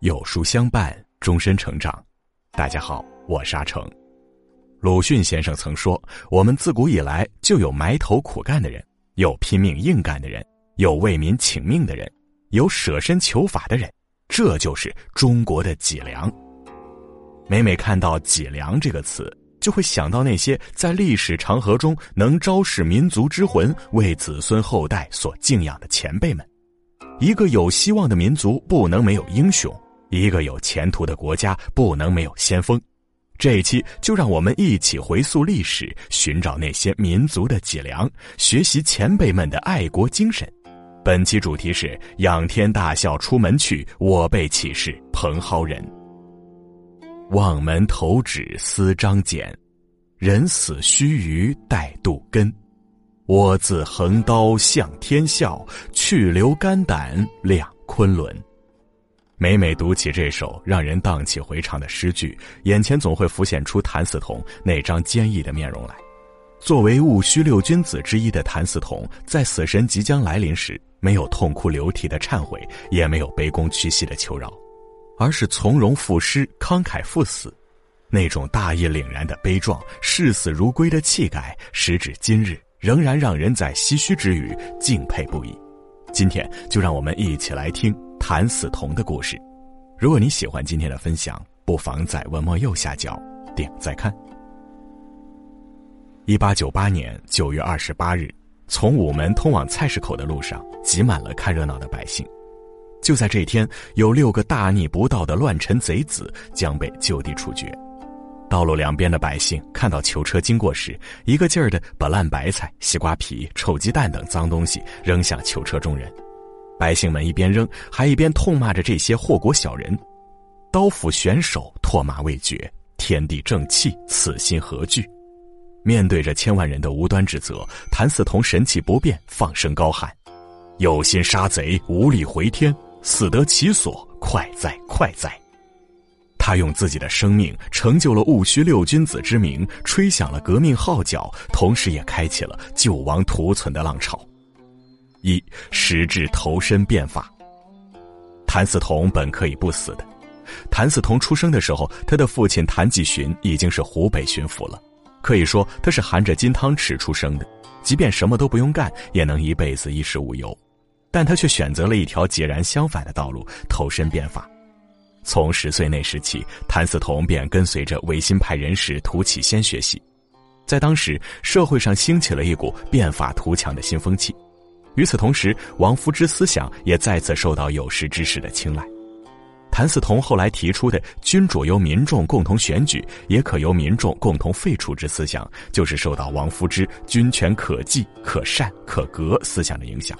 有书相伴，终身成长。大家好，我是阿成。鲁迅先生曾说：“我们自古以来就有埋头苦干的人，有拼命硬干的人，有为民请命的人，有舍身求法的人。这就是中国的脊梁。”每每看到“脊梁”这个词，就会想到那些在历史长河中能昭示民族之魂、为子孙后代所敬仰的前辈们。一个有希望的民族，不能没有英雄。一个有前途的国家不能没有先锋，这一期就让我们一起回溯历史，寻找那些民族的脊梁，学习前辈们的爱国精神。本期主题是“仰天大笑出门去，我辈岂是蓬蒿人”。望门投止思张俭，人死须臾待杜根。我自横刀向天笑，去留肝胆两昆仑。每每读起这首让人荡气回肠的诗句，眼前总会浮现出谭嗣同那张坚毅的面容来。作为戊戌六君子之一的谭嗣同，在死神即将来临时，没有痛哭流涕的忏悔，也没有卑躬屈膝的求饶，而是从容赋诗，慷慨赴死。那种大义凛然的悲壮、视死如归的气概，时至今日仍然让人在唏嘘之余敬佩不已。今天就让我们一起来听。谭嗣同的故事。如果你喜欢今天的分享，不妨在文末右下角点再看。一八九八年九月二十八日，从午门通往菜市口的路上挤满了看热闹的百姓。就在这天，有六个大逆不道的乱臣贼子将被就地处决。道路两边的百姓看到囚车经过时，一个劲儿的把烂白菜、西瓜皮、臭鸡蛋等脏东西扔向囚车中人。百姓们一边扔，还一边痛骂着这些祸国小人，刀斧悬手，唾骂未绝，天地正气，此心何惧？面对着千万人的无端指责，谭嗣同神气不变，放声高喊：“有心杀贼，无力回天，死得其所，快哉快哉！”他用自己的生命成就了戊戌六君子之名，吹响了革命号角，同时也开启了救亡图存的浪潮。一实质投身变法。谭嗣同本可以不死的。谭嗣同出生的时候，他的父亲谭继洵已经是湖北巡抚了，可以说他是含着金汤匙出生的，即便什么都不用干，也能一辈子衣食无忧。但他却选择了一条截然相反的道路，投身变法。从十岁那时起，谭嗣同便跟随着维新派人士涂启先学习。在当时，社会上兴起了一股变法图强的新风气。与此同时，王夫之思想也再次受到有识之士的青睐。谭嗣同后来提出的“君主由民众共同选举，也可由民众共同废除”之思想，就是受到王夫之“君权可继、可善、可革”思想的影响。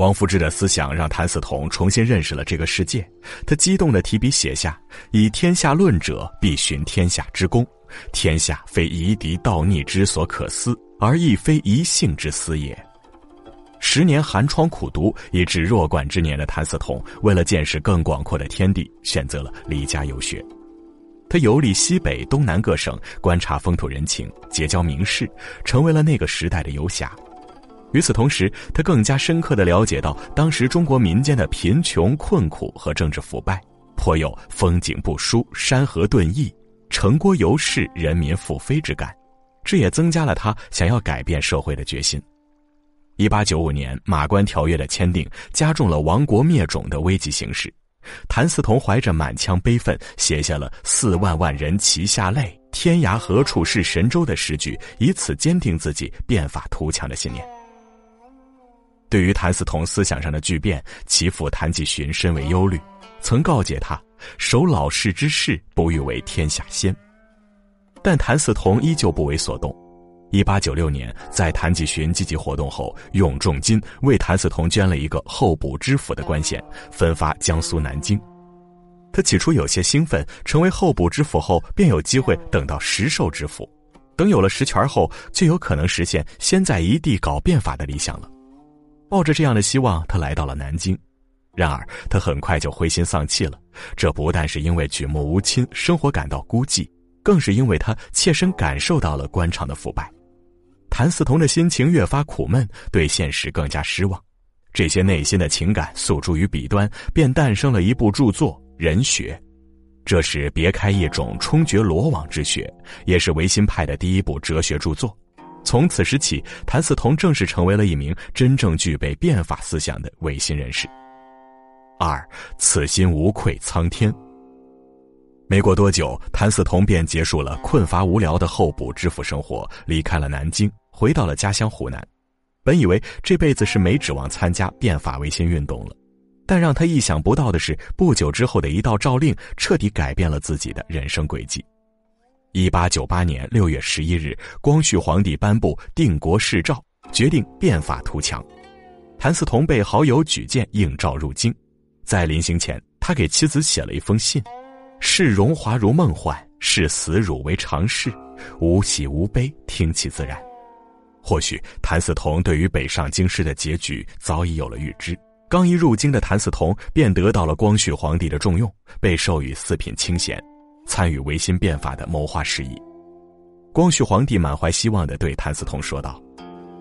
王夫之的思想让谭嗣同重新认识了这个世界。他激动地提笔写下：“以天下论者，必循天下之功。天下非夷狄盗逆之所可思，而亦非一性之思也。”十年寒窗苦读，以至弱冠之年的谭嗣同，为了见识更广阔的天地，选择了离家游学。他游历西北、东南各省，观察风土人情，结交名士，成为了那个时代的游侠。与此同时，他更加深刻地了解到当时中国民间的贫穷困苦和政治腐败，颇有风景不输、山河顿异、城郭犹是、人民复非之感。这也增加了他想要改变社会的决心。一八九五年，马关条约的签订加重了亡国灭种的危急形势。谭嗣同怀着满腔悲愤，写下了“四万万人齐下泪，天涯何处是神州”的诗句，以此坚定自己变法图强的信念。对于谭嗣同思想上的巨变，其父谭继洵深为忧虑，曾告诫他：“守老世之事，不欲为天下先。”但谭嗣同依旧不为所动。一八九六年，在谭继洵积极活动后，用重金为谭嗣同捐了一个候补知府的官衔，分发江苏南京。他起初有些兴奋，成为候补知府后，便有机会等到实授知府，等有了实权后，就有可能实现先在一地搞变法的理想了。抱着这样的希望，他来到了南京。然而，他很快就灰心丧气了。这不但是因为举目无亲，生活感到孤寂。更是因为他切身感受到了官场的腐败。谭嗣同的心情越发苦闷，对现实更加失望。这些内心的情感诉诸于笔端，便诞生了一部著作《人学》。这是别开一种冲决罗网之学，也是维新派的第一部哲学著作。从此时起，谭嗣同正式成为了一名真正具备变法思想的维新人士。二，此心无愧苍天。没过多久，谭嗣同便结束了困乏无聊的候补知府生活，离开了南京，回到了家乡湖南。本以为这辈子是没指望参加变法维新运动了。但让他意想不到的是，不久之后的一道诏令彻底改变了自己的人生轨迹。一八九八年六月十一日，光绪皇帝颁布定国誓诏，决定变法图强。谭嗣同被好友举荐应召入京，在临行前，他给妻子写了一封信：“视荣华如梦幻，视死辱为常事，无喜无悲，听其自然。”或许谭嗣同对于北上京师的结局早已有了预知。刚一入京的谭嗣同便得到了光绪皇帝的重用，被授予四品清衔，参与维新变法的谋划事宜。光绪皇帝满怀希望地对谭嗣同说道：“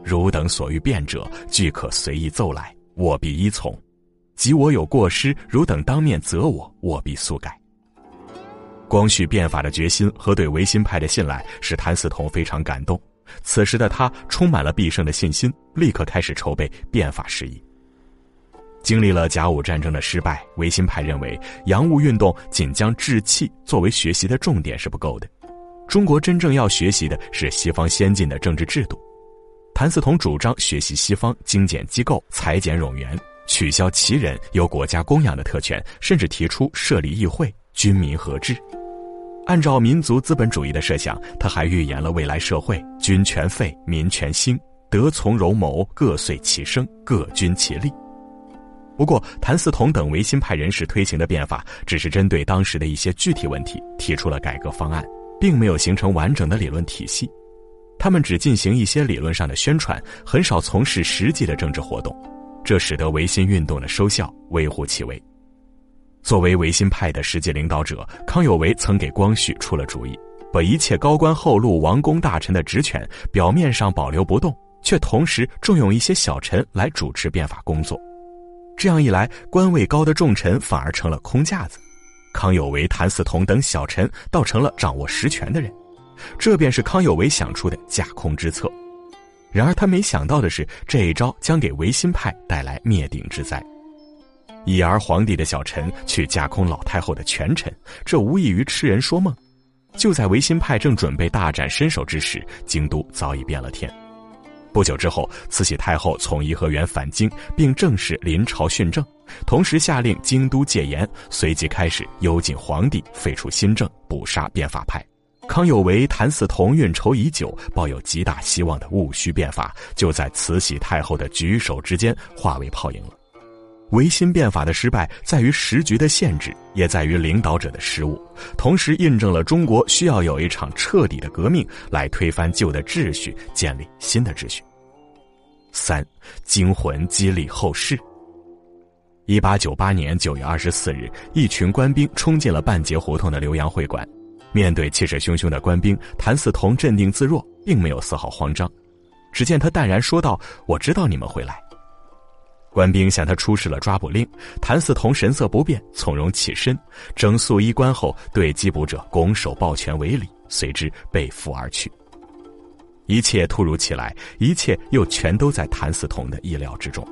汝等所欲变者，俱可随意奏来，我必依从；即我有过失，汝等当面责我，我必速改。”光绪变法的决心和对维新派的信赖，使谭嗣同非常感动。此时的他充满了必胜的信心，立刻开始筹备变法事宜。经历了甲午战争的失败，维新派认为洋务运动仅将治气作为学习的重点是不够的，中国真正要学习的是西方先进的政治制度。谭嗣同主张学习西方精简机构、裁减冗员，取消旗人由国家供养的特权，甚至提出设立议会、军民合治。按照民族资本主义的设想，他还预言了未来社会：军权废，民权兴，德从容谋，各遂其生，各均其利。不过，谭嗣同等维新派人士推行的变法，只是针对当时的一些具体问题提出了改革方案，并没有形成完整的理论体系。他们只进行一些理论上的宣传，很少从事实际的政治活动，这使得维新运动的收效微乎其微。作为维新派的实际领导者，康有为曾给光绪出了主意，把一切高官厚禄、王公大臣的职权表面上保留不动，却同时重用一些小臣来主持变法工作。这样一来，官位高的重臣反而成了空架子，康有为、谭嗣同等小臣倒成了掌握实权的人，这便是康有为想出的架空之策。然而他没想到的是，这一招将给维新派带来灭顶之灾。已而皇帝的小臣去架空老太后的权臣，这无异于痴人说梦。就在维新派正准备大展身手之时，京都早已变了天。不久之后，慈禧太后从颐和园返京，并正式临朝训政，同时下令京都戒严，随即开始幽禁皇帝，废除新政，捕杀变法派。康有为、谭嗣同运筹已久，抱有极大希望的戊戌变法，就在慈禧太后的举手之间化为泡影了。维新变法的失败，在于时局的限制，也在于领导者的失误，同时印证了中国需要有一场彻底的革命，来推翻旧的秩序，建立新的秩序。三，惊魂激励后世。一八九八年九月二十四日，一群官兵冲进了半截胡同的浏阳会馆，面对气势汹汹的官兵，谭嗣同镇定自若，并没有丝毫慌张。只见他淡然说道：“我知道你们会来。”官兵向他出示了抓捕令，谭嗣同神色不变，从容起身，整肃衣冠后，对缉捕者拱手抱拳为礼，随之被俘而去。一切突如其来，一切又全都在谭嗣同的意料之中，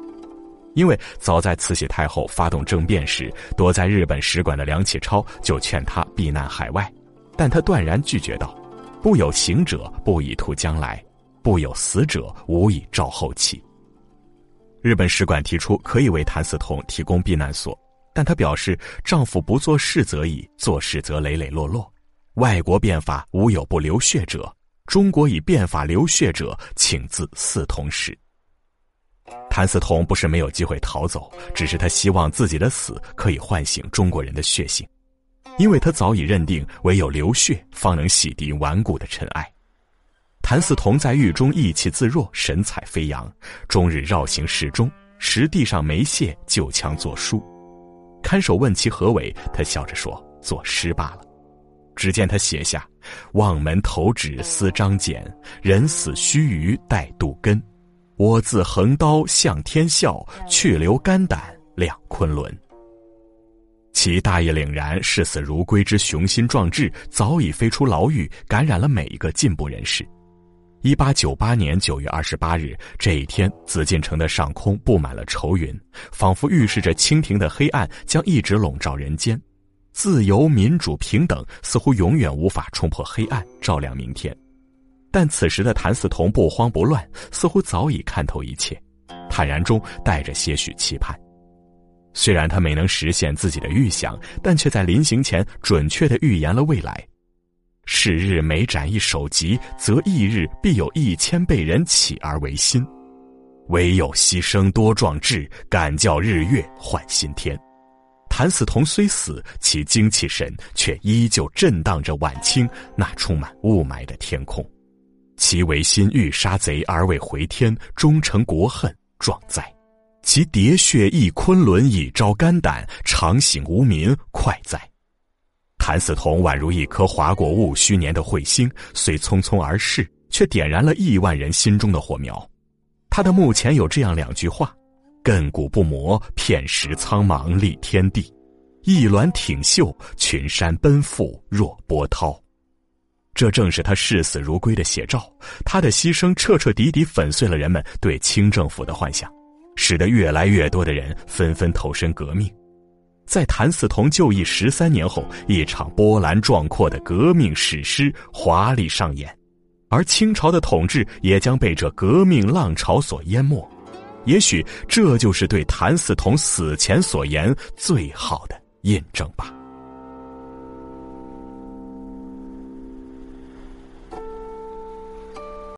因为早在慈禧太后发动政变时，躲在日本使馆的梁启超就劝他避难海外，但他断然拒绝道：“不有行者，不以图将来；不有死者，无以照后期。”日本使馆提出可以为谭嗣同提供避难所，但他表示：“丈夫不做事则已，做事则磊磊落落。外国变法无有不流血者，中国以变法流血者，请自四同时。”谭嗣同不是没有机会逃走，只是他希望自己的死可以唤醒中国人的血性，因为他早已认定唯有流血方能洗涤顽固的尘埃。谭嗣同在狱中意气自若，神采飞扬，终日绕行室中，石地上没屑，就枪作书。看守问其何为，他笑着说：“作诗罢了。”只见他写下：“望门投止思张简，人死须臾待杜根。我自横刀向天笑，去留肝胆两昆仑。其大义凛然、视死如归之雄心壮志，早已飞出牢狱，感染了每一个进步人士。一八九八年九月二十八日这一天，紫禁城的上空布满了愁云，仿佛预示着清廷的黑暗将一直笼罩人间。自由、民主、平等似乎永远无法冲破黑暗，照亮明天。但此时的谭嗣同不慌不乱，似乎早已看透一切，坦然中带着些许期盼。虽然他没能实现自己的预想，但却在临行前准确的预言了未来。是日每斩一首级，则翌日必有一千倍人起而为新。唯有牺牲多壮志，敢叫日月换新天。谭嗣同虽死，其精气神却依旧震荡着晚清那充满雾霾的天空。其为心欲杀贼而未回天，终成国恨壮哉。其喋血一昆仑，以昭肝胆，长醒无民快哉。谭嗣同宛如一颗划过戊戌年的彗星，虽匆匆而逝，却点燃了亿万人心中的火苗。他的墓前有这样两句话：“亘古不磨，片石苍茫立天地；一峦挺秀，群山奔赴若波涛。”这正是他视死如归的写照。他的牺牲彻彻底底粉碎了人们对清政府的幻想，使得越来越多的人纷纷投身革命。在谭嗣同就义十三年后，一场波澜壮阔的革命史诗华丽上演，而清朝的统治也将被这革命浪潮所淹没。也许这就是对谭嗣同死前所言最好的印证吧。